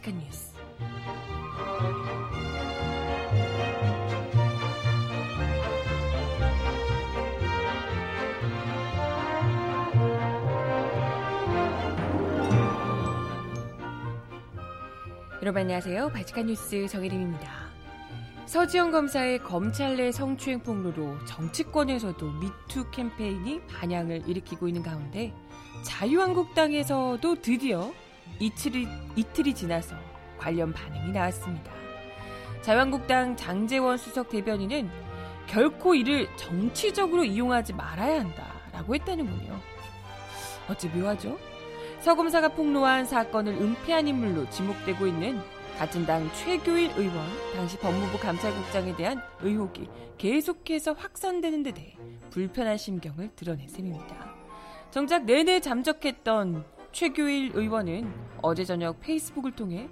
발칙한 뉴스. 여러분 안녕하세요. 발칙한 뉴스 정혜림입니다. 서지영 검사의 검찰 내 성추행 폭로로 정치권에서도 미투 캠페인이 반향을 일으키고 있는 가운데 자유한국당에서도 드디어 이틀이, 이틀이 지나서 관련 반응이 나왔습니다. 자유한국당 장재원 수석 대변인은 결코 이를 정치적으로 이용하지 말아야 한다라고 했다는군요. 어찌 묘하죠? 서검사가 폭로한 사건을 은폐한 인물로 지목되고 있는 같은 당 최교일 의원, 당시 법무부 감찰국장에 대한 의혹이 계속해서 확산되는 데 대해 불편한 심경을 드러낸 셈입니다. 정작 내내 잠적했던 최교일 의원은 어제 저녁 페이스북을 통해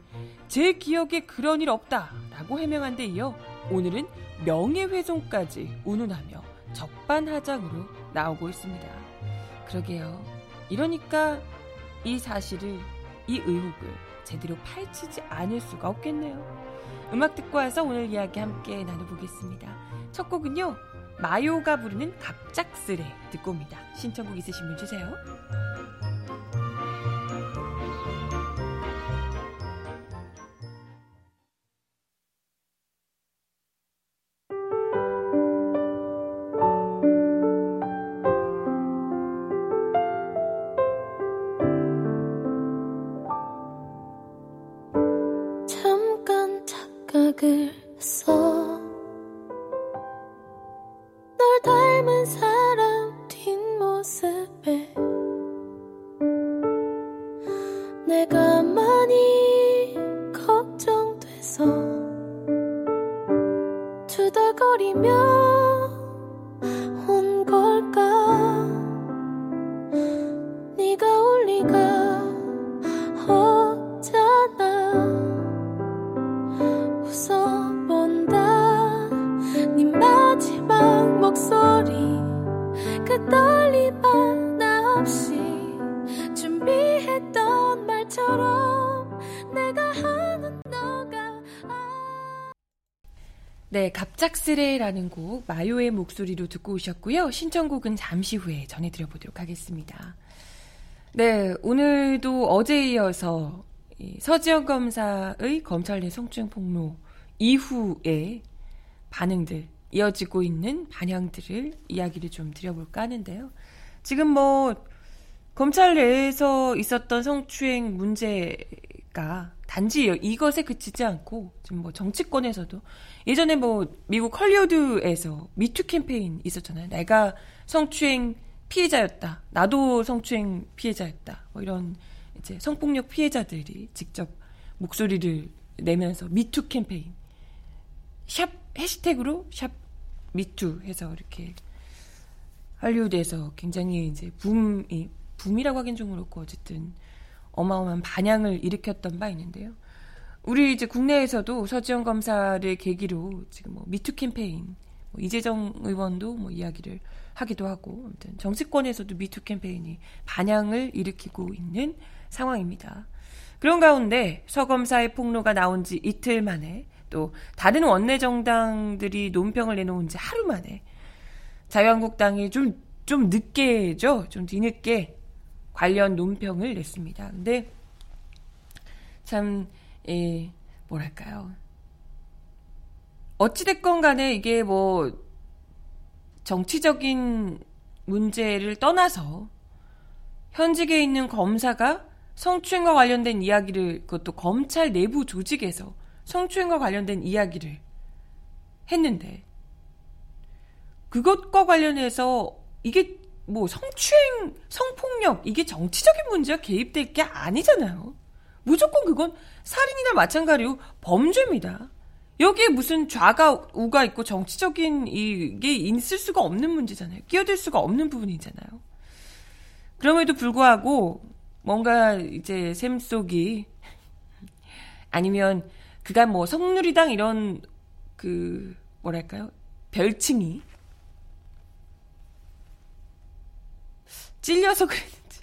제 기억에 그런 일 없다라고 해명한 데 이어 오늘은 명예훼손까지 운운하며 적반하장으로 나오고 있습니다. 그러게요. 이러니까 이 사실을, 이 의혹을 제대로 파헤치지 않을 수가 없겠네요. 음악 듣고 와서 오늘 이야기 함께 나눠보겠습니다. 첫 곡은요, 마요가 부르는 갑작스레 듣고 옵니다. 신청곡 있으신 분 주세요. 네, 갑작스레라는 곡 마요의 목소리로 듣고 오셨고요. 신청곡은 잠시 후에 전해드려 보도록 하겠습니다. 네, 오늘도 어제에 이어서 서지영 검사의 검찰 내 성추행 폭로 이후에 반응들 이어지고 있는 반향들을 이야기를 좀 드려볼까 하는데요. 지금 뭐 검찰 내에서 있었던 성추행 문제가 단지 이것에 그치지 않고 지금 뭐 정치권에서도 예전에 뭐 미국 헐리우드에서 미투 캠페인 있었잖아요. 내가 성추행 피해자였다. 나도 성추행 피해자였다. 뭐 이런 이제 성폭력 피해자들이 직접 목소리를 내면서 미투 캠페인 샵 해시태그로 샵 미투 해서 이렇게 할리우드에서 굉장히 이제 붐이 붐이라고 하긴 좀 그렇고 어쨌든 어마어마한 반향을 일으켰던 바 있는데요. 우리 이제 국내에서도 서지영 검사를 계기로 지금 뭐 미투 캠페인, 뭐 이재정 의원도 뭐 이야기를 하기도 하고, 아무튼 정치권에서도 미투 캠페인이 반향을 일으키고 있는 상황입니다. 그런 가운데 서 검사의 폭로가 나온 지 이틀 만에 또 다른 원내 정당들이 논평을 내놓은 지 하루 만에 자유한국당이 좀, 좀 늦게죠. 좀 뒤늦게 관련 논평을 냈습니다. 근데 참, 예, 뭐랄까요. 어찌됐건 간에 이게 뭐 정치적인 문제를 떠나서 현직에 있는 검사가 성추행과 관련된 이야기를 그것도 검찰 내부 조직에서 성추행과 관련된 이야기를 했는데 그것과 관련해서 이게 뭐 성추행, 성폭력 이게 정치적인 문제가 개입될 게 아니잖아요. 무조건 그건 살인이나 마찬가지로 범죄입니다. 여기에 무슨 좌가 우가 있고 정치적인 이게 있을 수가 없는 문제잖아요. 끼어들 수가 없는 부분이잖아요. 그럼에도 불구하고 뭔가 이제 샘 속이 아니면 그가 뭐 성누리당 이런 그 뭐랄까요 별칭이 찔려서 그랬는지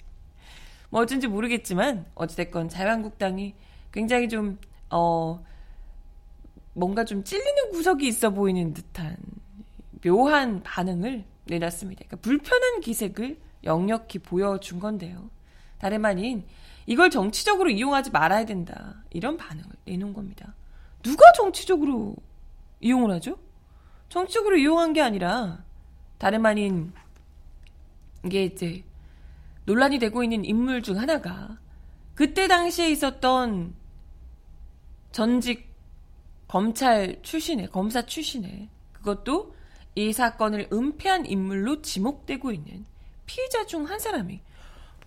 뭐 어쩐지 모르겠지만 어찌됐건 자유한국당이 굉장히 좀, 어, 뭔가 좀 찔리는 구석이 있어 보이는 듯한 묘한 반응을 내놨습니다. 그러니까 불편한 기색을 역력히 보여준 건데요. 다름 아닌 이걸 정치적으로 이용하지 말아야 된다. 이런 반응을 내놓은 겁니다. 누가 정치적으로 이용을 하죠? 정치적으로 이용한 게 아니라 다름 아닌 이게 이제 논란이 되고 있는 인물 중 하나가 그때 당시에 있었던 전직 검찰 출신의 검사 출신의 그것도 이 사건을 은폐한 인물로 지목되고 있는 피해자 중 한 사람이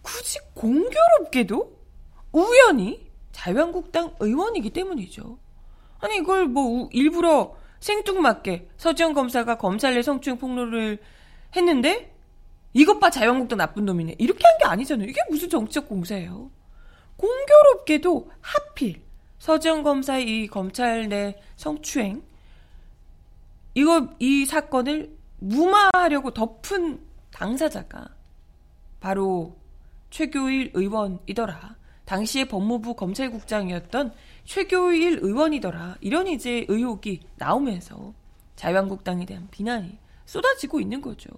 굳이 공교롭게도 우연히 자유한국당 의원이기 때문이죠. 아니 이걸 뭐 일부러 생뚱맞게 서지현 검사가 검찰 내 성추행 폭로를 했는데 이것 봐 자유한국당 나쁜 놈이네 이렇게 한 게 아니잖아요. 이게 무슨 정치적 공세예요. 공교롭게도 하필 서지현 검사의 이 검찰 내 성추행 이거 이 사건을 무마하려고 덮은 당사자가 바로 최교일 의원이더라. 당시에 법무부 검찰국장이었던 최교일 의원이더라. 이런 이제 의혹이 나오면서 자유한국당에 대한 비난이 쏟아지고 있는 거죠.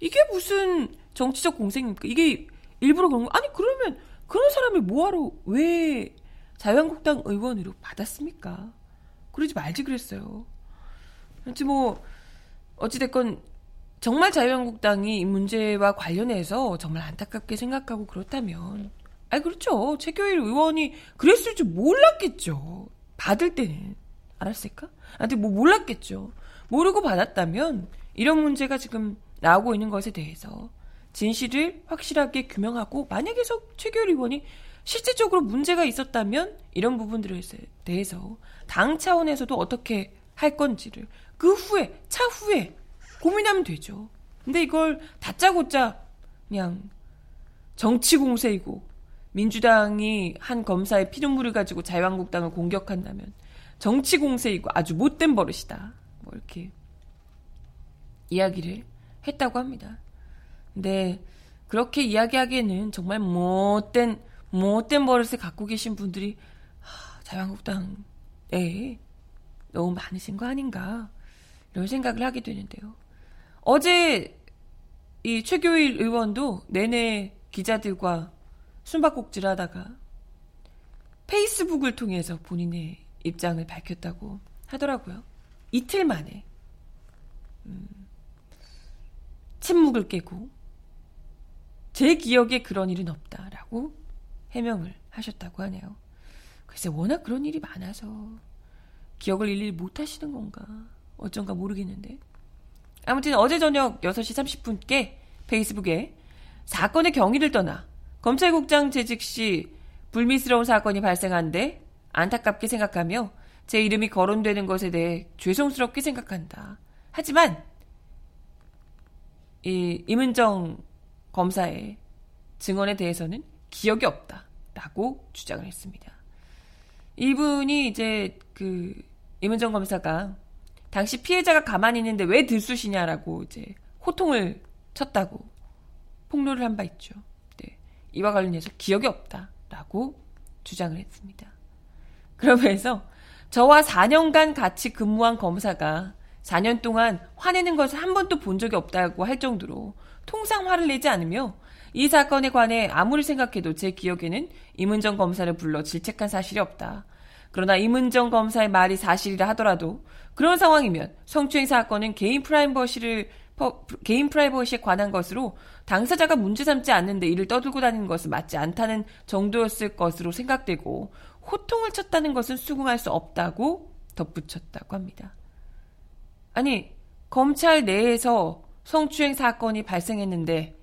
이게 무슨 정치적 공생입니까? 이게 일부러 그런 거 아니 그러면 그런 사람을 뭐하러 왜 자유한국당 의원으로 받았습니까? 그러지 말지 그랬어요. 그렇지 뭐 어찌됐건 정말 자유한국당이 이 문제와 관련해서 정말 안타깝게 생각하고 그렇다면 아니 그렇죠 최교일 의원이 그랬을 줄 몰랐겠죠 받을 때는 알았을까? 아무튼 뭐 몰랐겠죠 모르고 받았다면 이런 문제가 지금 나오고 있는 것에 대해서 진실을 확실하게 규명하고 만약에 최교일 의원이 실질적으로 문제가 있었다면 이런 부분들에 대해서 당 차원에서도 어떻게 할 건지를 그 후에 차후에 고민하면 되죠. 근데 이걸 다짜고짜 그냥 정치 공세이고 민주당이 한 검사의 피눈물을 가지고 자유한국당을 공격한다면 정치 공세이고 아주 못된 버릇이다. 뭐 이렇게 이야기를 했다고 합니다. 근데 그렇게 이야기하기에는 정말 못된 못된 버릇을 갖고 계신 분들이 자유한국당에 너무 많으신 거 아닌가 이런 생각을 하게 되는데요. 어제 이 최교일 의원도 내내 기자들과 숨바꼭질 하다가 페이스북을 통해서 본인의 입장을 밝혔다고 하더라고요. 이틀 만에 음, 침묵을 깨고 제 기억에 그런 일은 없다라고 해명을 하셨다고 하네요. 글쎄 워낙 그런 일이 많아서 기억을 일일이 못 하시는 건가 어쩐가 모르겠는데 아무튼 어제 저녁 6시 30분께 페이스북에 사건의 경위를 떠나 검찰국장 재직 시 불미스러운 사건이 발생한데 안타깝게 생각하며 제 이름이 거론되는 것에 대해 죄송스럽게 생각한다. 하지만 이 임은정 검사의 증언에 대해서는 기억이 없다라고 주장을 했습니다. 이분이 이제 그 임은정 검사가 당시 피해자가 가만히 있는데 왜 들쑤시냐라고 이제 호통을 쳤다고 폭로를 한 바 있죠. 네. 이와 관련해서 기억이 없다라고 주장을 했습니다. 그러면서 저와 4년간 같이 근무한 검사가 4년 동안 화내는 것을 한 번도 본 적이 없다고 할 정도로 통상 화를 내지 않으며 이 사건에 관해 아무리 생각해도 제 기억에는 임은정 검사를 불러 질책한 사실이 없다. 그러나 임은정 검사의 말이 사실이라 하더라도 그런 상황이면 성추행 사건은 개인 프라이버시를 개인 프라이버시에 관한 것으로 당사자가 문제 삼지 않는데 이를 떠들고 다니는 것은 맞지 않다는 정도였을 것으로 생각되고 호통을 쳤다는 것은 수긍할 수 없다고 덧붙였다고 합니다. 아니 검찰 내에서 성추행 사건이 발생했는데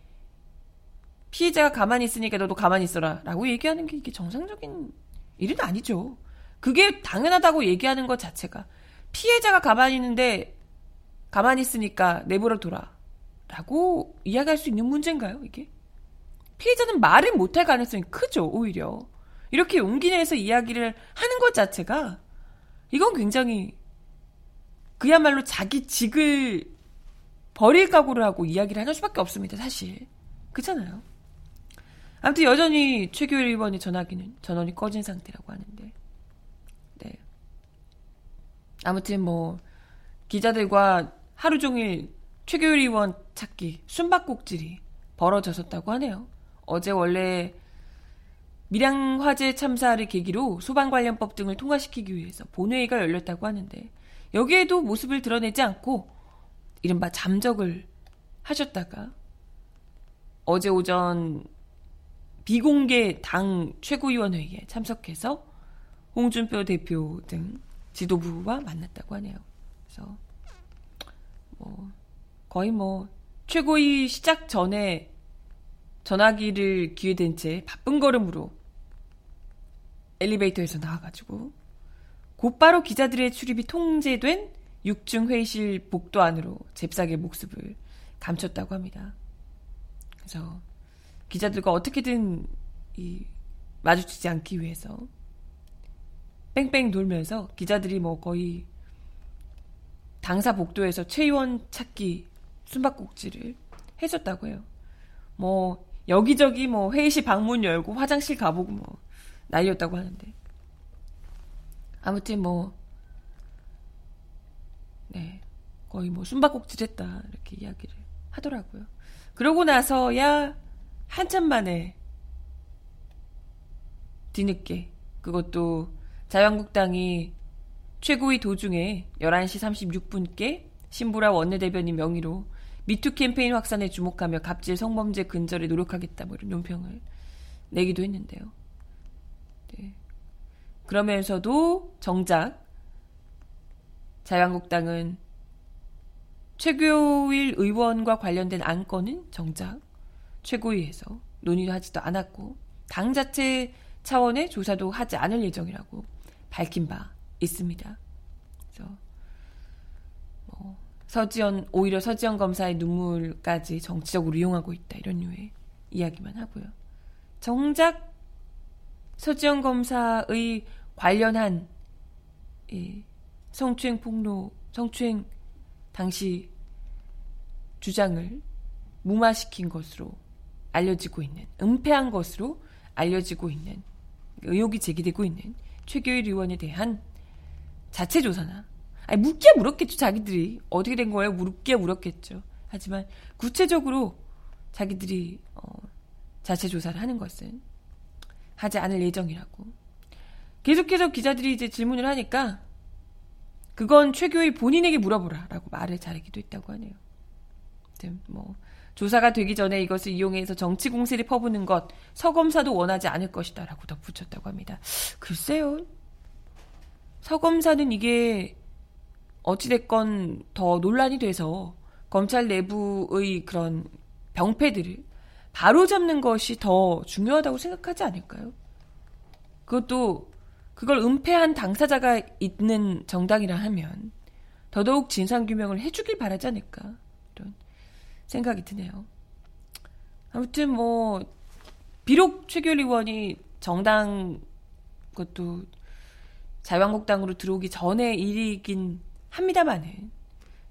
피해자가 가만히 있으니까 너도 가만히 있어라 라고 얘기하는 게 이게 정상적인 일은 아니죠. 그게 당연하다고 얘기하는 것 자체가 피해자가 가만히 있는데 가만히 있으니까 내버려 둬라. 라고 이야기할 수 있는 문제인가요, 이게? 피해자는 말을 못할 가능성이 크죠, 오히려. 이렇게 용기 내서 이야기를 하는 것 자체가 이건 굉장히 그야말로 자기 직을 버릴 각오를 하고 이야기를 하는 수밖에 없습니다, 사실. 그렇잖아요. 아무튼 여전히 최교일 의원의 전화기는 전원이 꺼진 상태라고 하는데 아무튼 뭐 기자들과 하루 종일 최규일 의원 찾기 숨바꼭질이 벌어졌었다고 하네요. 어제 원래 밀양 화재 참사를 계기로 소방 관련법 등을 통과시키기 위해서 본회의가 열렸다고 하는데 여기에도 모습을 드러내지 않고 이른바 잠적을 하셨다가 어제 오전 비공개 당 최고위원회의에 참석해서 홍준표 대표 등 지도부와 만났다고 하네요. 그래서 뭐 거의 뭐 최고위 시작 전에 전화기를 기회 된 채 바쁜 걸음으로 엘리베이터에서 나와가지고 곧바로 기자들의 출입이 통제된 6중 회의실 복도 안으로 잽싸게 목숨을 감췄다고 합니다. 그래서 기자들과 어떻게든 이 마주치지 않기 위해서 뺑뺑 돌면서 기자들이 뭐 거의 당사 복도에서 최 의원 찾기 숨바꼭질을 해줬다고 해요. 뭐 여기저기 뭐 회의실 방문 열고 화장실 가보고 뭐 난리였다고 하는데 아무튼 뭐 네. 거의 뭐 숨바꼭질 했다. 이렇게 이야기를 하더라고요. 그러고 나서야 한참 만에 뒤늦게 그것도 자유한국당이 최고위 도중에 11시 36분께 신보라 원내대변인 명의로 미투 캠페인 확산에 주목하며 갑질 성범죄 근절에 노력하겠다 뭐 이런 논평을 내기도 했는데요. 네. 그러면서도 정작 자유한국당은 최고일 의원과 관련된 안건은 정작 최고위에서 논의도 하지도 않았고 당 자체 차원의 조사도 하지 않을 예정이라고 밝힌 바 있습니다. 그래서 뭐 서지연 오히려 서지연 검사의 눈물까지 정치적으로 이용하고 있다 이런 류의 이야기만 하고요. 정작 서지연 검사의 관련한 이 성추행 폭로, 성추행 당시 주장을 무마시킨 것으로 알려지고 있는, 은폐한 것으로 알려지고 있는, 의혹이 제기되고 있는 최교일 의원에 대한 자체 조사나, 아니, 묻게 물었겠죠, 자기들이. 어떻게 된 거예요? 묻게 물었겠죠. 하지만 구체적으로 자기들이, 어, 자체 조사를 하는 것은 하지 않을 예정이라고. 계속해서 기자들이 이제 질문을 하니까 그건 최교의 본인에게 물어보라라고 말을 잘하기도 했다고 하네요. 뭐 조사가 되기 전에 이것을 이용해서 정치 공세를 퍼부는 것 서검사도 원하지 않을 것이다라고 덧붙였다고 합니다. 글쎄요. 서검사는 이게 어찌됐건 더 논란이 돼서 검찰 내부의 그런 병폐들을 바로 잡는 것이 더 중요하다고 생각하지 않을까요? 그것도 그걸 은폐한 당사자가 있는 정당이라 하면 더더욱 진상규명을 해주길 바라지 않을까 이런 생각이 드네요. 아무튼 뭐 비록 최규일 의원이 정당 것도 자유한국당으로 들어오기 전에 일이긴 합니다만은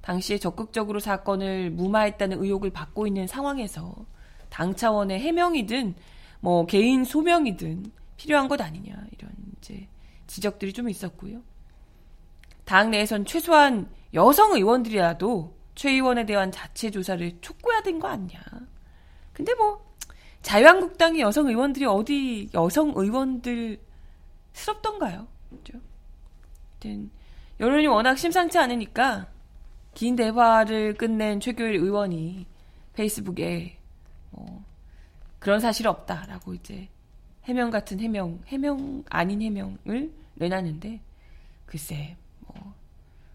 당시에 적극적으로 사건을 무마했다는 의혹을 받고 있는 상황에서 당 차원의 해명이든 뭐 개인 소명이든 필요한 것 아니냐 이런 지적들이 좀 있었고요. 당 내에선 최소한 여성 의원들이라도 최 의원에 대한 자체 조사를 촉구해야 된 거 아니냐. 근데 뭐 자유한국당의 여성 의원들이 어디 여성 의원들 스럽던가요? 그죠? 여론이 워낙 심상치 않으니까 긴 대화를 끝낸 최교일 의원이 페이스북에 뭐 그런 사실 없다라고 이제 해명 같은 해명, 해명 아닌 해명을 내놨는데 글쎄 뭐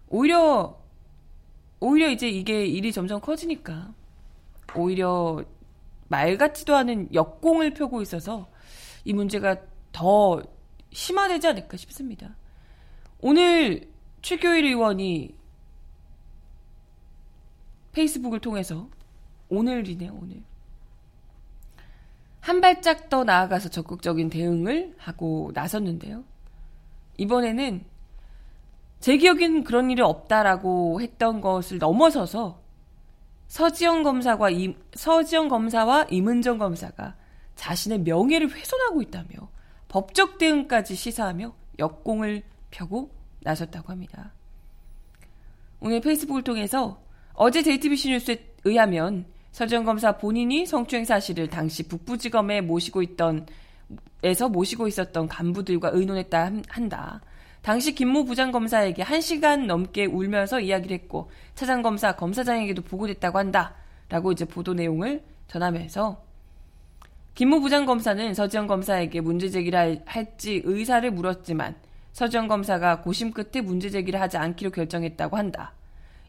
오히려 오히려 이제 이게 일이 점점 커지니까 오히려 말 같지도 않은 역공을 펴고 있어서 이 문제가 더 심화되지 않을까 싶습니다. 오늘 최교일 의원이 페이스북을 통해서 오늘이네요, 오늘. 한 발짝 더 나아가서 적극적인 대응을 하고 나섰는데요. 이번에는 제 기억엔 그런 일이 없다라고 했던 것을 넘어서서 서지영 검사와 이, 서지영 검사와 임은정 검사가 자신의 명예를 훼손하고 있다며 법적 대응까지 시사하며 역공을 펴고 나섰다고 합니다. 오늘 페이스북을 통해서 어제 JTBC 뉴스에 의하면 서지현 검사 본인이 성추행 사실을 당시 북부지검에 모시고 있던 에서 모시고 있었던 간부들과 의논했다 한다. 당시 김모 부장검사에게 1시간 넘게 울면서 이야기를 했고 차장검사 검사장에게도 보고됐다고 한다. 라고 이제 보도 내용을 전하면서 김모 부장검사는 서지현 검사에게 문제 제기를 할지 의사를 물었지만 서지현 검사가 고심 끝에 문제 제기를 하지 않기로 결정했다고 한다.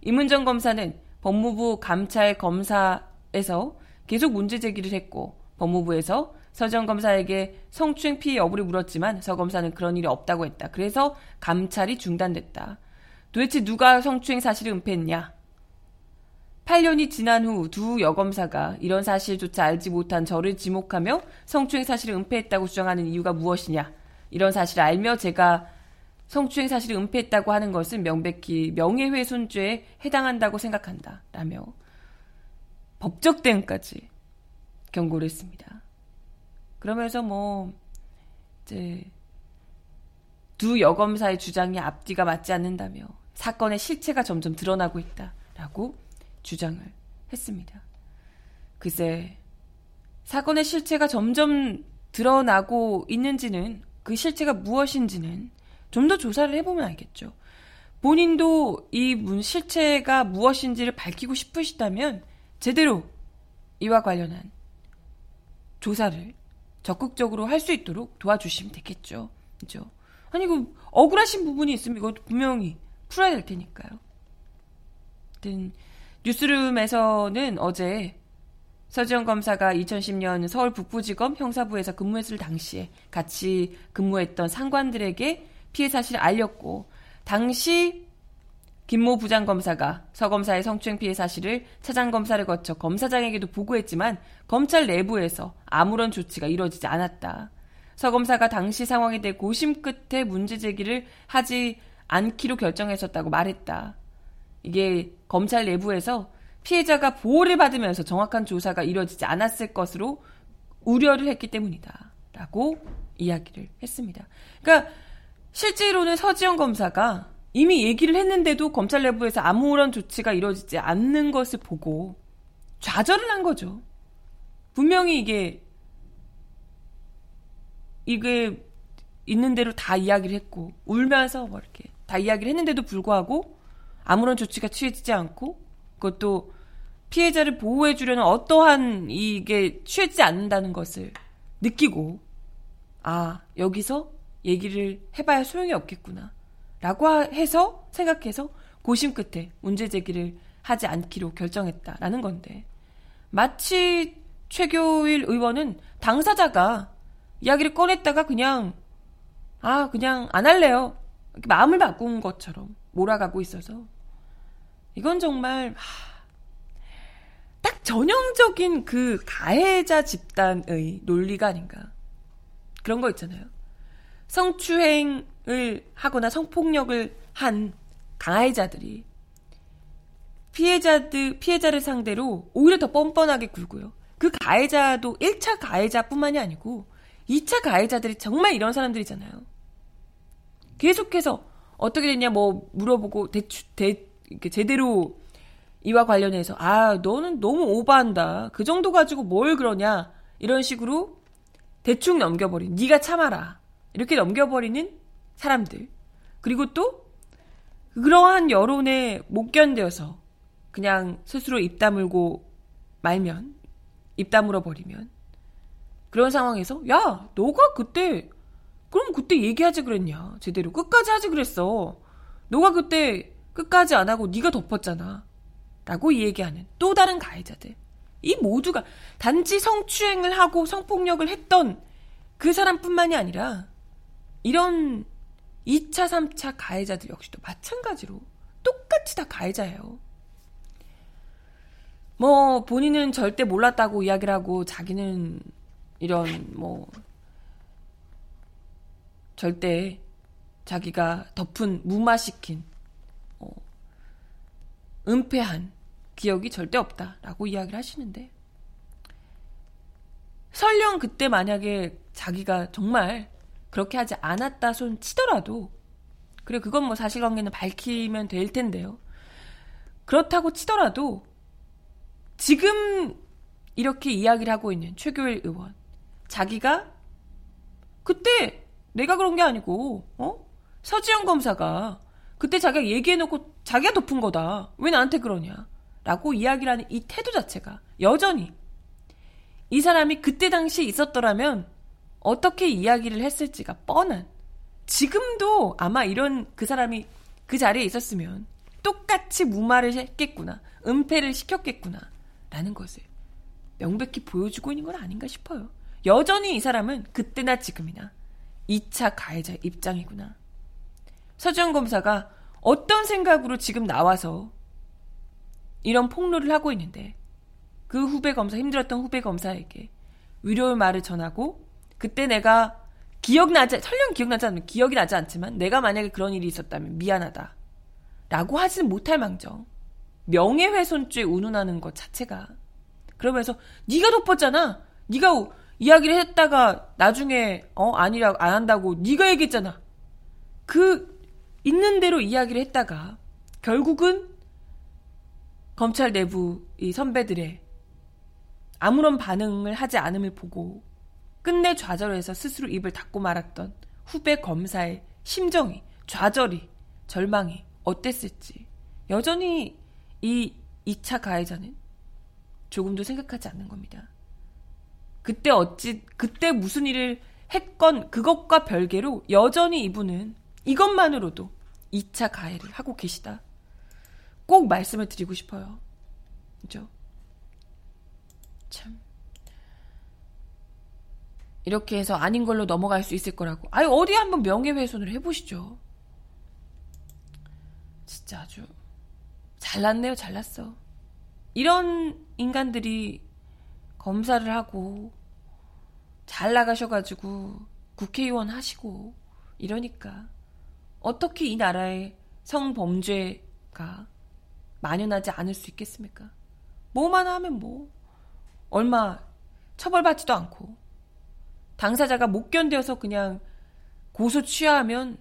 이문정 검사는 법무부 감찰 검사에서 계속 문제 제기를 했고 법무부에서 서지현 검사에게 성추행 피해 여부를 물었지만 서 검사는 그런 일이 없다고 했다. 그래서 감찰이 중단됐다. 도대체 누가 성추행 사실을 은폐했냐? 8년이 지난 후 두 여검사가 이런 사실조차 알지 못한 저를 지목하며 성추행 사실을 은폐했다고 주장하는 이유가 무엇이냐? 이런 사실을 알며 제가 성추행 사실을 은폐했다고 하는 것은 명백히 명예훼손죄에 해당한다고 생각한다. 라며 법적 대응까지 경고를 했습니다. 그러면서 뭐 이제 두 여검사의 주장이 앞뒤가 맞지 않는다며 사건의 실체가 점점 드러나고 있다라고 주장을 했습니다. 글쎄 사건의 실체가 점점 드러나고 있는지는 그 실체가 무엇인지는 좀 더 조사를 해보면 알겠죠. 본인도 이 실체가 무엇인지를 밝히고 싶으시다면 제대로 이와 관련한 조사를 적극적으로 할 수 있도록 도와주시면 되겠죠. 그죠? 아니, 그, 억울하신 부분이 있으면 이거 분명히 풀어야 될 테니까요. 하여튼, 뉴스룸에서는 어제 서지현 검사가 2010년 서울 북부지검 형사부에서 근무했을 당시에 같이 근무했던 상관들에게 피해 사실을 알렸고, 당시 김모 부장검사가 서검사의 성추행 피해 사실을 차장검사를 거쳐 검사장에게도 보고했지만 검찰 내부에서 아무런 조치가 이루어지지 않았다. 서검사가 당시 상황에 대해 고심 끝에 문제 제기를 하지 않기로 결정했었다고 말했다. 이게 검찰 내부에서 피해자가 보호를 받으면서 정확한 조사가 이루어지지 않았을 것으로 우려를 했기 때문이다. 라고 이야기를 했습니다. 그러니까 실제로는 서지영 검사가 이미 얘기를 했는데도 검찰 내부에서 아무런 조치가 이루어지지 않는 것을 보고 좌절을 한 거죠. 분명히 이게 이게 있는 대로 다 이야기를 했고 울면서 뭐 이렇게 다 이야기를 했는데도 불구하고 아무런 조치가 취해지지 않고 그것도 피해자를 보호해 주려는 어떠한 이게 취해지지 않는다는 것을 느끼고 아 여기서 얘기를 해봐야 소용이 없겠구나 라고 해서 생각해서 고심 끝에 문제 제기를 하지 않기로 결정했다라는 건데 마치 최교일 의원은 당사자가 이야기를 꺼냈다가 그냥 아 그냥 안 할래요. 마음을 바꾼 것처럼 몰아가고 있어서 이건 정말 하, 딱 전형적인 그 가해자 집단의 논리가 아닌가. 그런 거 있잖아요. 성추행 을 하거나 성폭력을 한 가해자들이 피해자들, 피해자를 상대로 오히려 더 뻔뻔하게 굴고요. 그 가해자도 1차 가해자뿐만이 아니고 2차 가해자들이 정말 이런 사람들이잖아요. 계속해서 어떻게 됐냐 뭐 물어보고 대추, 대, 이렇게 제대로 이와 관련해서 아 너는 너무 오버한다. 그 정도 가지고 뭘 그러냐 이런 식으로 대충 넘겨버린 네가 참아라. 이렇게 넘겨버리는 사람들. 그리고 또 그러한 여론에 못 견뎌서 그냥 스스로 입 다물고 말면 입 다물어 버리면 그런 상황에서 야 너가 그때 그럼 그때 얘기하지 그랬냐? 제대로 끝까지 하지 그랬어. 너가 그때 끝까지 안 하고 네가 덮었잖아. 라고 얘기하는 또 다른 가해자들. 이 모두가 단지 성추행을 하고 성폭력을 했던 그 사람뿐만이 아니라 이런 2차, 3차 가해자들 역시도 마찬가지로 똑같이 다 가해자예요. 뭐, 본인은 절대 몰랐다고 이야기를 하고 자기는 이런 뭐, 절대 자기가 덮은, 무마시킨, 어, 은폐한 기억이 절대 없다라고 이야기를 하시는데, 설령 그때 만약에 자기가 정말 그렇게 하지 않았다 손 치더라도 그래 그건 뭐 사실관계는 밝히면 될 텐데요. 그렇다고 치더라도 지금 이렇게 이야기를 하고 있는 최교일 의원 자기가 그때 내가 그런 게 아니고 어? 서지영 검사가 그때 자기가 얘기해놓고 자기가 덮은 거다. 왜 나한테 그러냐? 라고 이야기를 하는 이 태도 자체가 여전히 이 사람이 그때 당시에 있었더라면 어떻게 이야기를 했을지가 뻔한 지금도 아마 이런 그 사람이 그 자리에 있었으면 똑같이 무마를 했겠구나 은폐를 시켰겠구나 라는 것을 명백히 보여주고 있는 건 아닌가 싶어요. 여전히 이 사람은 그때나 지금이나 2차 가해자 입장이구나. 서지영 검사가 어떤 생각으로 지금 나와서 이런 폭로를 하고 있는데 그 후배 검사 힘들었던 후배 검사에게 위로의 말을 전하고 그때 내가 기억나지 설령 기억나지 않으면 기억이 나지 않지만 내가 만약에 그런 일이 있었다면 미안하다. 라고 하지는 못할 망정. 명예훼손죄 운운하는 것 자체가. 그러면서 네가 덮었잖아. 네가 이야기를 했다가 나중에 어 아니라 안 한다고 네가 얘기했잖아. 그 있는 대로 이야기를 했다가 결국은 검찰 내부 이 선배들의 아무런 반응을 하지 않음을 보고 끝내 좌절해서 스스로 입을 닫고 말았던 후배 검사의 심정이 좌절이 절망이 어땠을지 여전히 이 2차 가해자는 조금도 생각하지 않는 겁니다. 그때 어찌 그때 무슨 일을 했건 그것과 별개로 여전히 이분은 이것만으로도 2차 가해를 하고 계시다. 꼭 말씀을 드리고 싶어요. 그죠? 참. 이렇게 해서 아닌 걸로 넘어갈 수 있을 거라고. 아니, 어디 한번 명예훼손을 해보시죠. 진짜 아주 잘났네요, 잘났어. 이런 인간들이 검사를 하고 잘 나가셔가지고 국회의원 하시고 이러니까 어떻게 이 나라의 성범죄가 만연하지 않을 수 있겠습니까? 뭐만 하면 뭐 얼마 처벌받지도 않고 당사자가 못 견뎌서 그냥 고소 취하면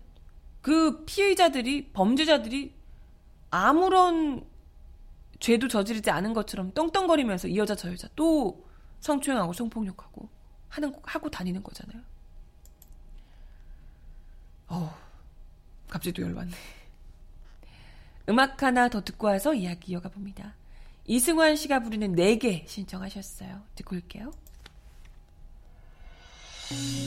그 피해자들이 범죄자들이 아무런 죄도 저지르지 않은 것처럼 떵떵거리면서 이 여자 저 여자 또 성추행하고 성폭력하고 하는 하고 다니는 거잖아요. 어, 갑자기 또 열받네. 음악 하나 더 듣고 와서 이야기 이어가 봅니다. 이승환 씨가 부르는 4개 신청하셨어요. 듣고 올게요. 세상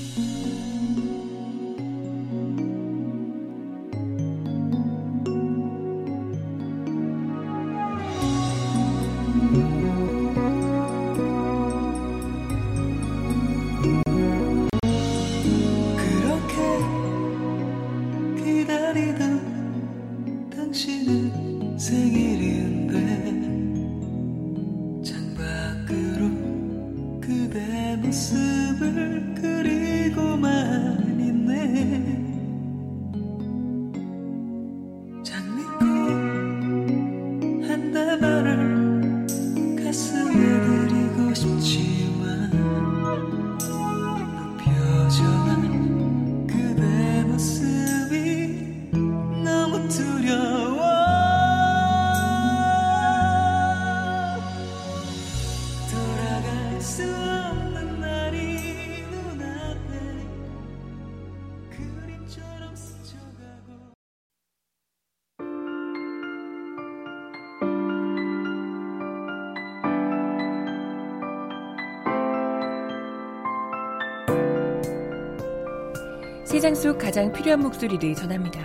속 가장 필요한 목소리를 전합니다.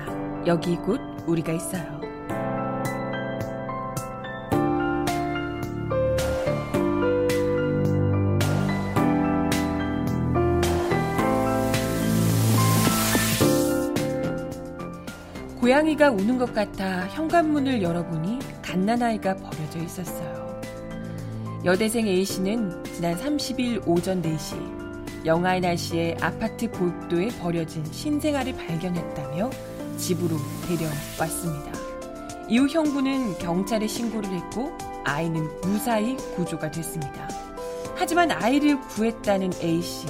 여기 곧 우리가 있어요. 고양이가 우는 것 같아 현관문을 열어보니 갓난아이가 버려져 있었어요. 여대생 A씨는 지난 30일 오전 4시 영하의 날씨에 아파트 복도에 버려진 신생아를 발견했다며 집으로 데려왔습니다. 이후 형부는 경찰에 신고를 했고 아이는 무사히 구조가 됐습니다. 하지만 아이를 구했다는 A씨,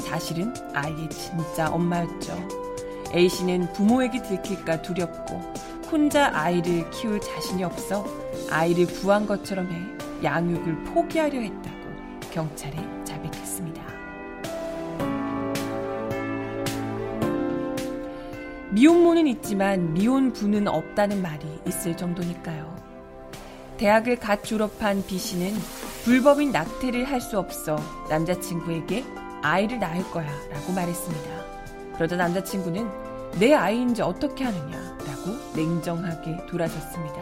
사실은 아이의 진짜 엄마였죠. A씨는 부모에게 들킬까 두렵고 혼자 아이를 키울 자신이 없어 아이를 구한 것처럼 해 양육을 포기하려 했다고 경찰에 자백했습니다. 미혼모는 있지만 미혼부는 없다는 말이 있을 정도니까요. 대학을 갓 졸업한 B 씨는 불법인 낙태를 할 수 없어 남자친구에게 아이를 낳을 거야 라고 말했습니다. 그러자 남자친구는 내 아이인지 어떻게 하느냐 라고 냉정하게 돌아섰습니다.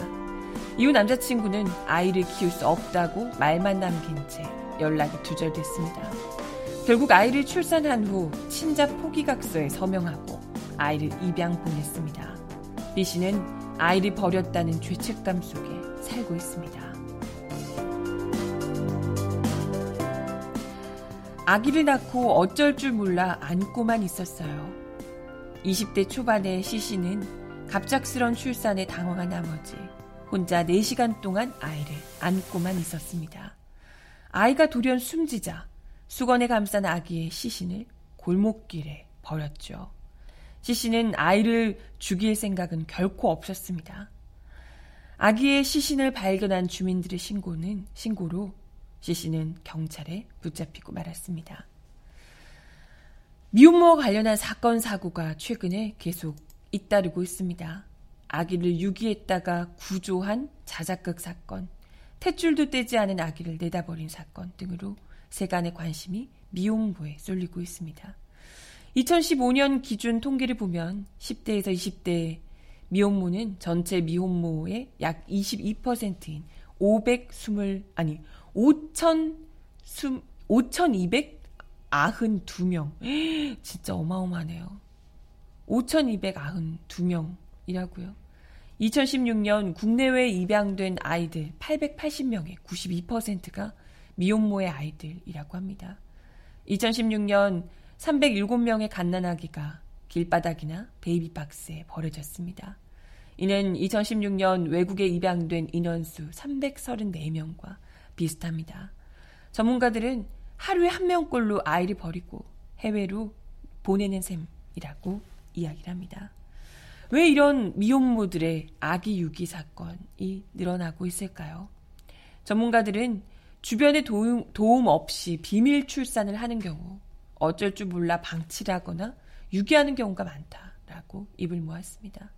이후 남자친구는 아이를 키울 수 없다고 말만 남긴 채 연락이 두절됐습니다. 결국 아이를 출산한 후 친자 포기각서에 서명하고 아이를 입양 보냈습니다. B 씨는 아이를 버렸다는 죄책감 속에 살고 있습니다. 아기를 낳고 어쩔 줄 몰라 안고만 있었어요. 20대 초반의 시시는 갑작스런 출산에 당황한 나머지 혼자 4시간 동안 아이를 안고만 있었습니다. 아이가 돌연 숨지자 수건에 감싼 아기의 시신을 골목길에 버렸죠. 시신은 아이를 죽일 생각은 결코 없었습니다. 아기의 시신을 발견한 주민들의 신고는 신고로 시신은 경찰에 붙잡히고 말았습니다. 미혼모와 관련한 사건 사고가 최근에 계속 잇따르고 있습니다. 아기를 유기했다가 구조한 자작극 사건, 탯줄도 떼지 않은 아기를 내다버린 사건 등으로 세간의 관심이 미혼모에 쏠리고 있습니다. 2015년 기준 통계를 보면 10대에서 20대 미혼모는 전체 미혼모의 약 22%인 520 아니 5,000 5,292명. 진짜 어마어마하네요. 5,292명이라고요. 2016년 국내외 입양된 아이들 880명의 92%가 미혼모의 아이들이라고 합니다. 2016년 307명의 갓난아기가 길바닥이나 베이비박스에 버려졌습니다. 이는 2016년 외국에 입양된 인원수 334명과 비슷합니다. 전문가들은 하루에 한 명꼴로 아이를 버리고 해외로 보내는 셈이라고 이야기를 합니다. 왜 이런 미혼모들의 아기 유기 사건이 늘어나고 있을까요? 전문가들은 주변의 도움, 도움 없이 비밀 출산을 하는 경우 어쩔 줄 몰라 방치를 하거나 유기하는 경우가 많다라고 입을 모았습니다.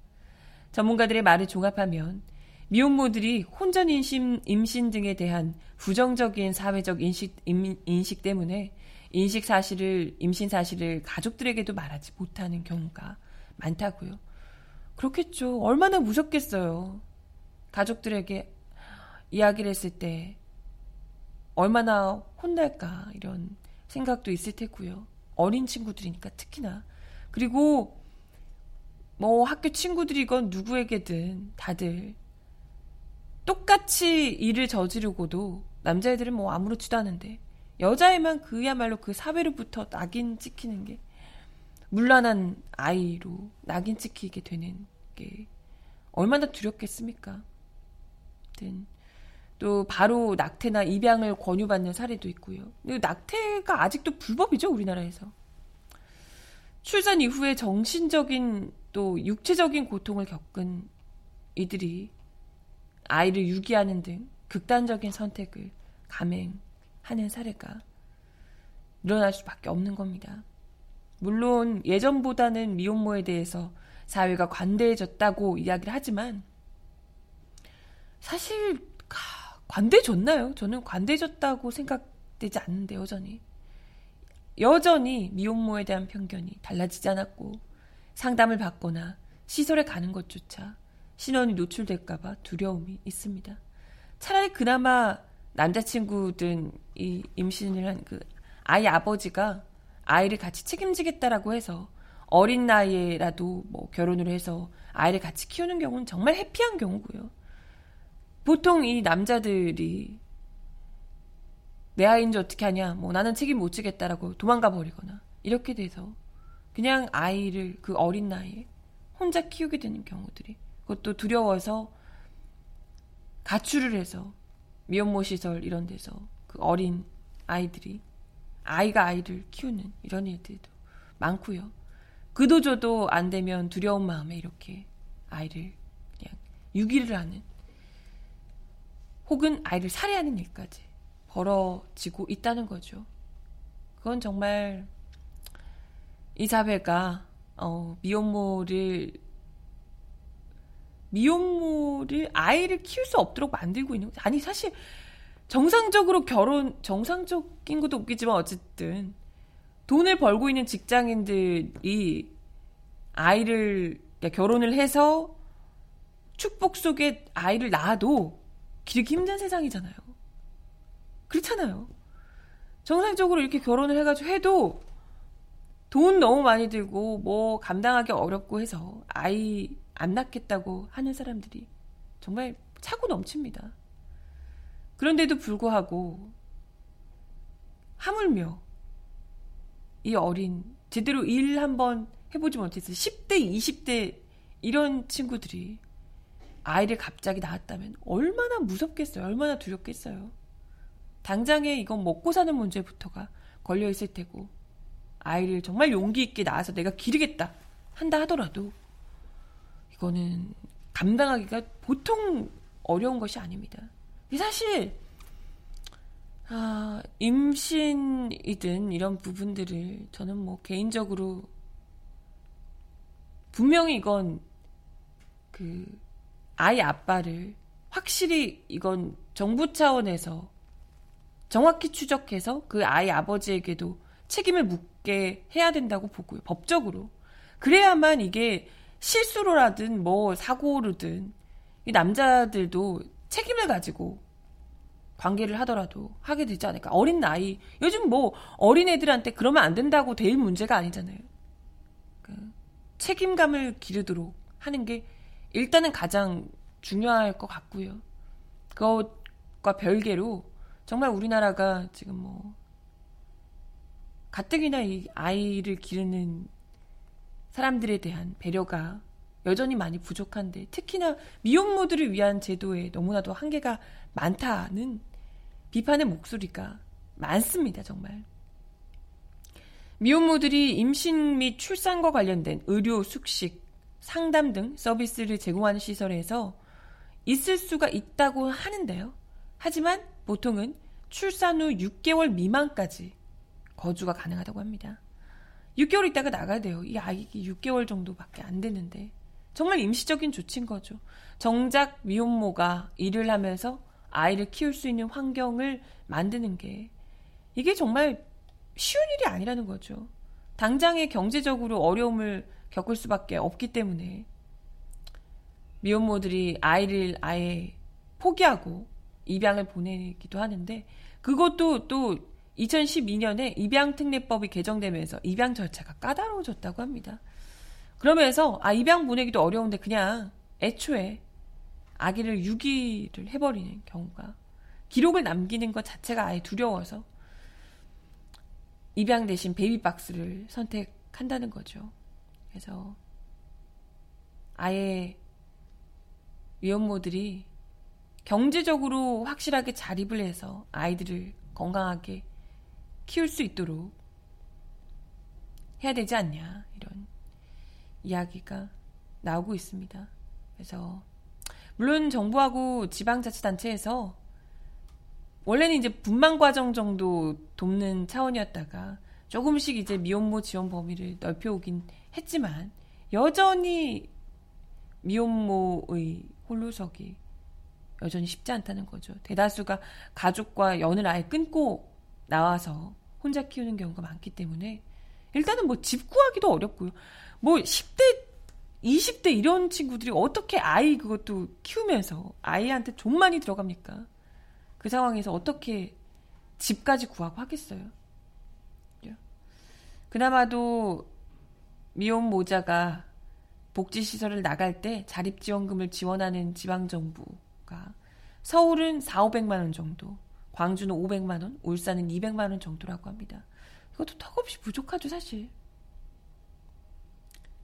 전문가들의 말을 종합하면 미혼모들이 혼전 임신, 임신 등에 대한 부정적인 사회적 인식, 인식 때문에 인식 사실을, 임신 사실을 가족들에게도 말하지 못하는 경우가 많다고요. 그렇겠죠. 얼마나 무섭겠어요. 가족들에게 이야기를 했을 때 얼마나 혼날까 이런 생각도 있을 테고요. 어린 친구들이니까 특히나. 그리고 뭐 학교 친구들이건 누구에게든 다들 똑같이 일을 저지르고도 남자애들은 뭐 아무렇지도 않은데 여자애만 그야말로 그 사회로부터 낙인 찍히는 게 물란한 아이로 낙인 찍히게 되는 게 얼마나 두렵겠습니까? 또 바로 낙태나 입양을 권유받는 사례도 있고요. 낙태가 아직도 불법이죠 우리나라에서. 출산 이후에 정신적인 또 육체적인 고통을 겪은 이들이 아이를 유기하는 등 극단적인 선택을 감행하는 사례가 일어날 수밖에 없는 겁니다. 물론 예전보다는 미혼모에 대해서 사회가 관대해졌다고 이야기를 하지만 사실 관대해졌나요? 저는 관대해졌다고 생각되지 않는데 여전히 여전히 미혼모에 대한 편견이 달라지지 않았고 상담을 받거나 시설에 가는 것조차 신원이 노출될까봐 두려움이 있습니다. 차라리 그나마 남자친구든 이 임신을 한 그 아이 아버지가 아이를 같이 책임지겠다라고 해서 어린 나이에라도 뭐 결혼을 해서 아이를 같이 키우는 경우는 정말 해피한 경우고요. 보통 이 남자들이 내 아이인지 어떻게 하냐, 뭐 나는 책임 못 지겠다라고 도망가 버리거나 이렇게 돼서 그냥 아이를 그 어린 나이에 혼자 키우게 되는 경우들이 그것도 두려워서 가출을 해서 미혼모 시설 이런 데서 그 어린 아이들이 아이가 아이를 키우는 이런 일들도 많고요. 그도저도 안 되면 두려운 마음에 이렇게 아이를 유기를 하는 혹은 아이를 살해하는 일까지 벌어지고 있다는 거죠. 그건 정말 이 사회가 어, 미혼모를 미혼모를 아이를 키울 수 없도록 만들고 있는 아니 사실 정상적으로 결혼 정상적인 것도 웃기지만 어쨌든 돈을 벌고 있는 직장인들이 아이를 결혼을 해서 축복 속에 아이를 낳아도 기르기 힘든 세상이잖아요. 그렇잖아요. 정상적으로 이렇게 결혼을 해가지고 해도 돈 너무 많이 들고 뭐 감당하기 어렵고 해서 아이 안 낳겠다고 하는 사람들이 정말 차고 넘칩니다. 그런데도 불구하고 하물며 이 어린 제대로 일 한번 해보지 못해서 10대, 20대 이런 친구들이 아이를 갑자기 낳았다면 얼마나 무섭겠어요. 얼마나 두렵겠어요. 당장에 이건 먹고 사는 문제부터가 걸려 있을 테고 아이를 정말 용기 있게 낳아서 내가 기르겠다 한다 하더라도 이거는 감당하기가 보통 어려운 것이 아닙니다. 사실 아, 임신이든 이런 부분들을 저는 뭐 개인적으로 분명히 이건 그 아이 아빠를 확실히 이건 정부 차원에서 정확히 추적해서 그 아이 아버지에게도 책임을 묻게 해야 된다고 보고요. 법적으로. 그래야만 이게 실수로라든 뭐 사고로든 이 남자들도 책임을 가지고 관계를 하더라도 하게 되지 않을까. 어린 나이. 요즘 뭐 어린 애들한테 그러면 안 된다고 될 문제가 아니잖아요. 그 책임감을 기르도록 하는 게 일단은 가장 중요할 것 같고요. 그것과 별개로 정말 우리나라가 지금 뭐 가뜩이나 이 아이를 기르는 사람들에 대한 배려가 여전히 많이 부족한데 특히나 미혼모들을 위한 제도에 너무나도 한계가 많다는 비판의 목소리가 많습니다, 정말. 미혼모들이 임신 및 출산과 관련된 의료, 숙식, 상담 등 서비스를 제공하는 시설에서 있을 수가 있다고 하는데요. 하지만 보통은 출산 후 6개월 미만까지 거주가 가능하다고 합니다. 6개월 있다가 나가야 돼요. 이 아이기 6개월 정도밖에 안 되는데. 정말 임시적인 조치인 거죠. 정작 미혼모가 일을 하면서 아이를 키울 수 있는 환경을 만드는 게 이게 정말 쉬운 일이 아니라는 거죠. 당장의 경제적으로 어려움을 겪을 수밖에 없기 때문에 미혼모들이 아이를 아예 포기하고 입양을 보내기도 하는데 그것도 또 2012년에 입양특례법이 개정되면서 입양 절차가 까다로워졌다고 합니다. 그러면서 아 입양 보내기도 어려운데 그냥 애초에 아기를 유기를 해버리는 경우가 기록을 남기는 것 자체가 아예 두려워서 입양 대신 베이비박스를 선택한다는 거죠. 그래서 아예 위험모들이 경제적으로 확실하게 자립을 해서 아이들을 건강하게 키울 수 있도록 해야 되지 않냐 이런 이야기가 나오고 있습니다. 그래서 물론 정부하고 지방자치단체에서 원래는 이제 분만 과정 정도 돕는 차원이었다가 조금씩 이제 미혼모 지원 범위를 넓혀오긴 했지만 여전히 미혼모의 홀로서기 여전히 쉽지 않다는 거죠. 대다수가 가족과 연을 아예 끊고 나와서 혼자 키우는 경우가 많기 때문에 일단은 뭐 집 구하기도 어렵고요. 뭐 10대, 20대 이런 친구들이 어떻게 아이 그것도 키우면서 아이한테 돈 많이 들어갑니까? 그 상황에서 어떻게 집까지 구하고 하겠어요? 그나마도 미혼 모자가 복지시설을 나갈 때 자립지원금을 지원하는 지방정부가 서울은 4, 500만 원 정도, 광주는 500만 원, 울산은 200만 원 정도라고 합니다. 이것도 턱없이 부족하죠, 사실.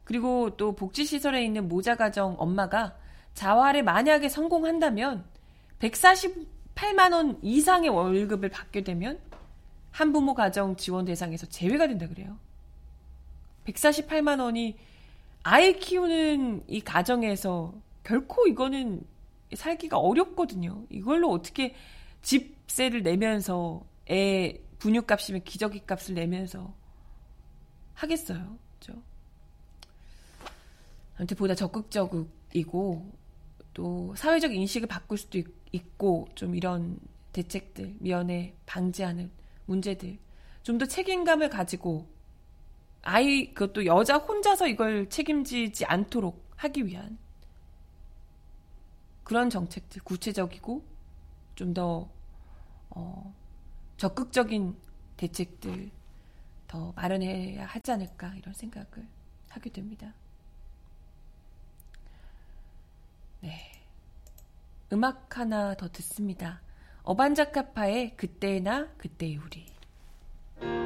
그리고 또 복지시설에 있는 모자가정 엄마가 자활에 만약에 성공한다면 148만 원 이상의 월급을 받게 되면 한부모 가정 지원 대상에서 제외가 된다 그래요. 148만 원이 아이 키우는 이 가정에서 결코 이거는 살기가 어렵거든요. 이걸로 어떻게 집세를 내면서 애 분유값이면 기저귀 값을 내면서 하겠어요. 그죠? 아무튼 보다 적극적이고 또 사회적 인식을 바꿀 수도 있, 고좀 이런 대책들, 미연에 방지하는 문제들 좀 더 책임감을 가지고 아이 그것도 여자 혼자서 이걸 책임지지 않도록 하기 위한 그런 정책들 구체적이고 좀더 어, 적극적인 대책들 더 마련해야 하지 않을까 이런 생각을 하게 됩니다. 네. 음악 하나 더 듣습니다. 어반자카파의 그때나 그때의 우리.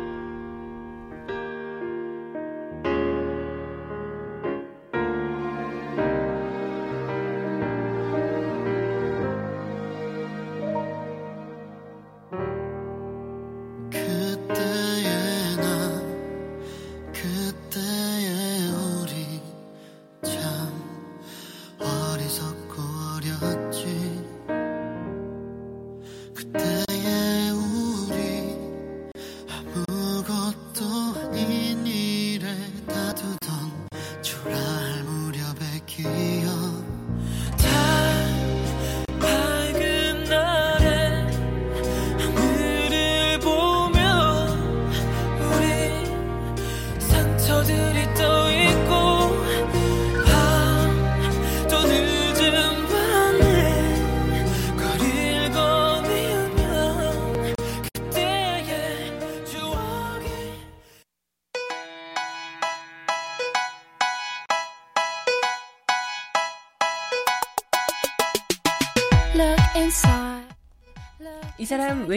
이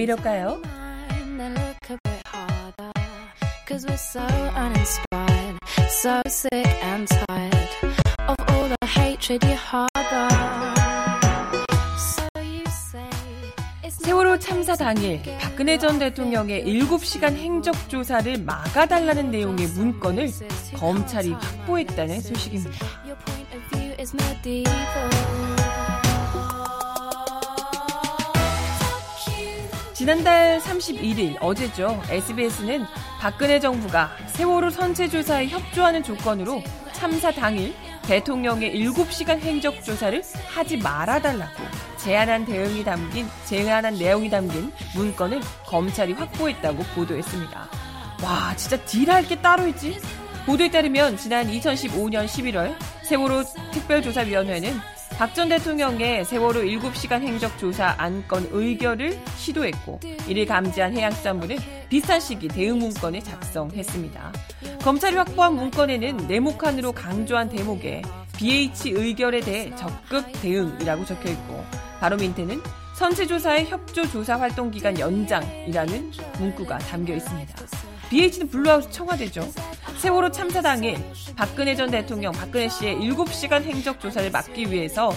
이럴까요? Cause we're so uninspired, so sick and tired of all the hatred you harbor. 세월호 참사 당일 박근혜 전 대통령의 7시간 행적조사를 막아달라는 내용의 문건을 검찰이 확보했다는 소식입니다. 지난달 31일 어제죠. SBS는 박근혜 정부가 세월호 선체 조사에 협조하는 조건으로 참사 당일 대통령의 7시간 행적 조사를 하지 말아달라고 제안한 대응이 담긴 제안한 내용이 담긴 문건을 검찰이 확보했다고 보도했습니다. 와, 진짜 딜할 게 따로 있지? 보도에 따르면 지난 2015년 11월 세월호 특별조사위원회는 박 전 대통령의 세월호 7시간 행적 조사 안건 의결을 시도했고 이를 감지한 해양수산부는 비슷한 시기 대응 문건을 작성했습니다. 검찰이 확보한 문건에는 네모칸으로 강조한 대목에 BH 의결에 대해 적극 대응이라고 적혀 있고 바로 밑에는 선체조사의 협조조사 활동 기간 연장이라는 문구가 담겨 있습니다. BH는 Blue House 청와대죠. 세월호 참사 당일 박근혜 전 대통령 박근혜 씨의 7시간 행적 조사를 막기 위해서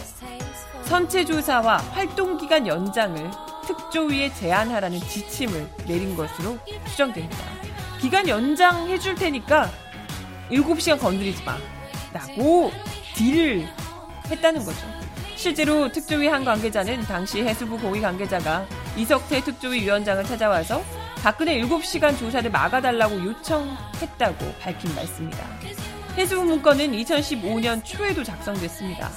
선체 조사와 활동 기간 연장을 특조위에 제안하라는 지침을 내린 것으로 추정됩니다. 기간 연장해 줄 테니까 7시간 건드리지 마. 라고 딜을 했다는 거죠. 실제로 특조위 한 관계자는 당시 해수부 고위 관계자가 이석태 특조위 위원장을 찾아와서 박근혜 7시간 조사를 막아달라고 요청했다고 밝힌 말씀입니다. 해수부 문건은 2015년 초에도 작성됐습니다.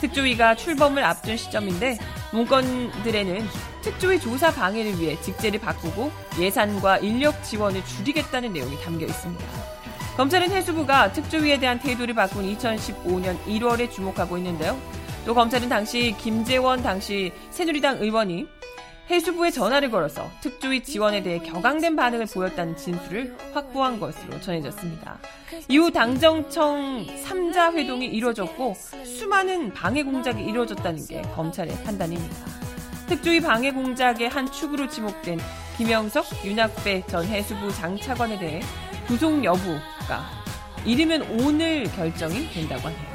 특조위가 출범을 앞둔 시점인데 문건들에는 특조위 조사 방해를 위해 직제를 바꾸고 예산과 인력 지원을 줄이겠다는 내용이 담겨 있습니다. 검찰은 해수부가 특조위에 대한 태도를 바꾼 2015년 1월에 주목하고 있는데요. 또 검찰은 당시 김재원 당시 새누리당 의원이 해수부에 전화를 걸어서 특조위 지원에 대해 격앙된 반응을 보였다는 진술을 확보한 것으로 전해졌습니다. 이후 당정청 3자 회동이 이루어졌고 수많은 방해 공작이 이루어졌다는 게 검찰의 판단입니다. 특조위 방해 공작의 한 축으로 지목된 김영석, 윤학배 전 해수부 장차관에 대해 구속 여부가 이르면 오늘 결정이 된다고 하네요.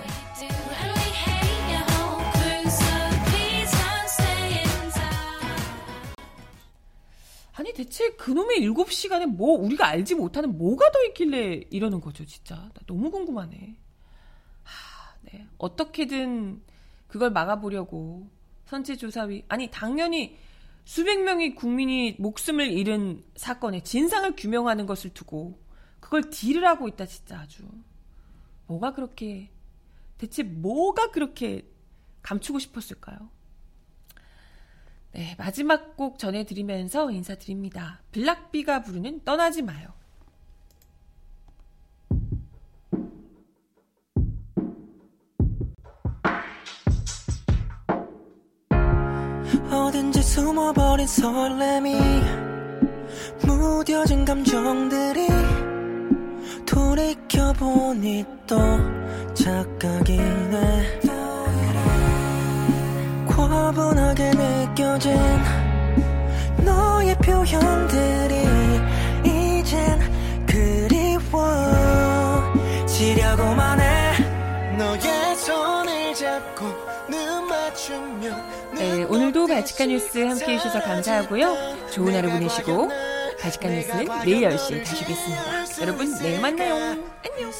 아니 대체 그놈의 7시간에 뭐 우리가 알지 못하는 뭐가 더 있길래 이러는 거죠 진짜 나 너무 궁금하네 하, 네. 어떻게든 그걸 막아보려고 선체조사위 아니 당연히 수백 명의 국민이 목숨을 잃은 사건의 진상을 규명하는 것을 두고 그걸 딜을 하고 있다 진짜 아주 뭐가 그렇게 대체 뭐가 그렇게 감추고 싶었을까요? 네, 마지막 곡 전해드리면서 인사드립니다. 블락비가 부르는 떠나지 마요. 어딘지 숨어버린 설렘이 무뎌진 감정들이 돌이켜보니 또 착각이네 과분하게 느껴진 너의 표현들이 이젠 그리워 지려고만 해 너의 손을 잡고 눈 맞추며 네, 오늘도 바치카 뉴스 함께 해 주셔서 감사하고요. 좋은 하루 보내시고 바치카 뉴스는 내일 10시에 다시 뵙겠습니다. 여러분 내일 만나요. 안녕.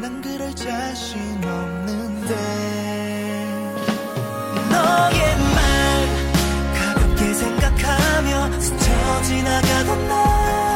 난 그럴 자신 없는데 너의 말 가볍게 생각하며 스쳐 지나가던 날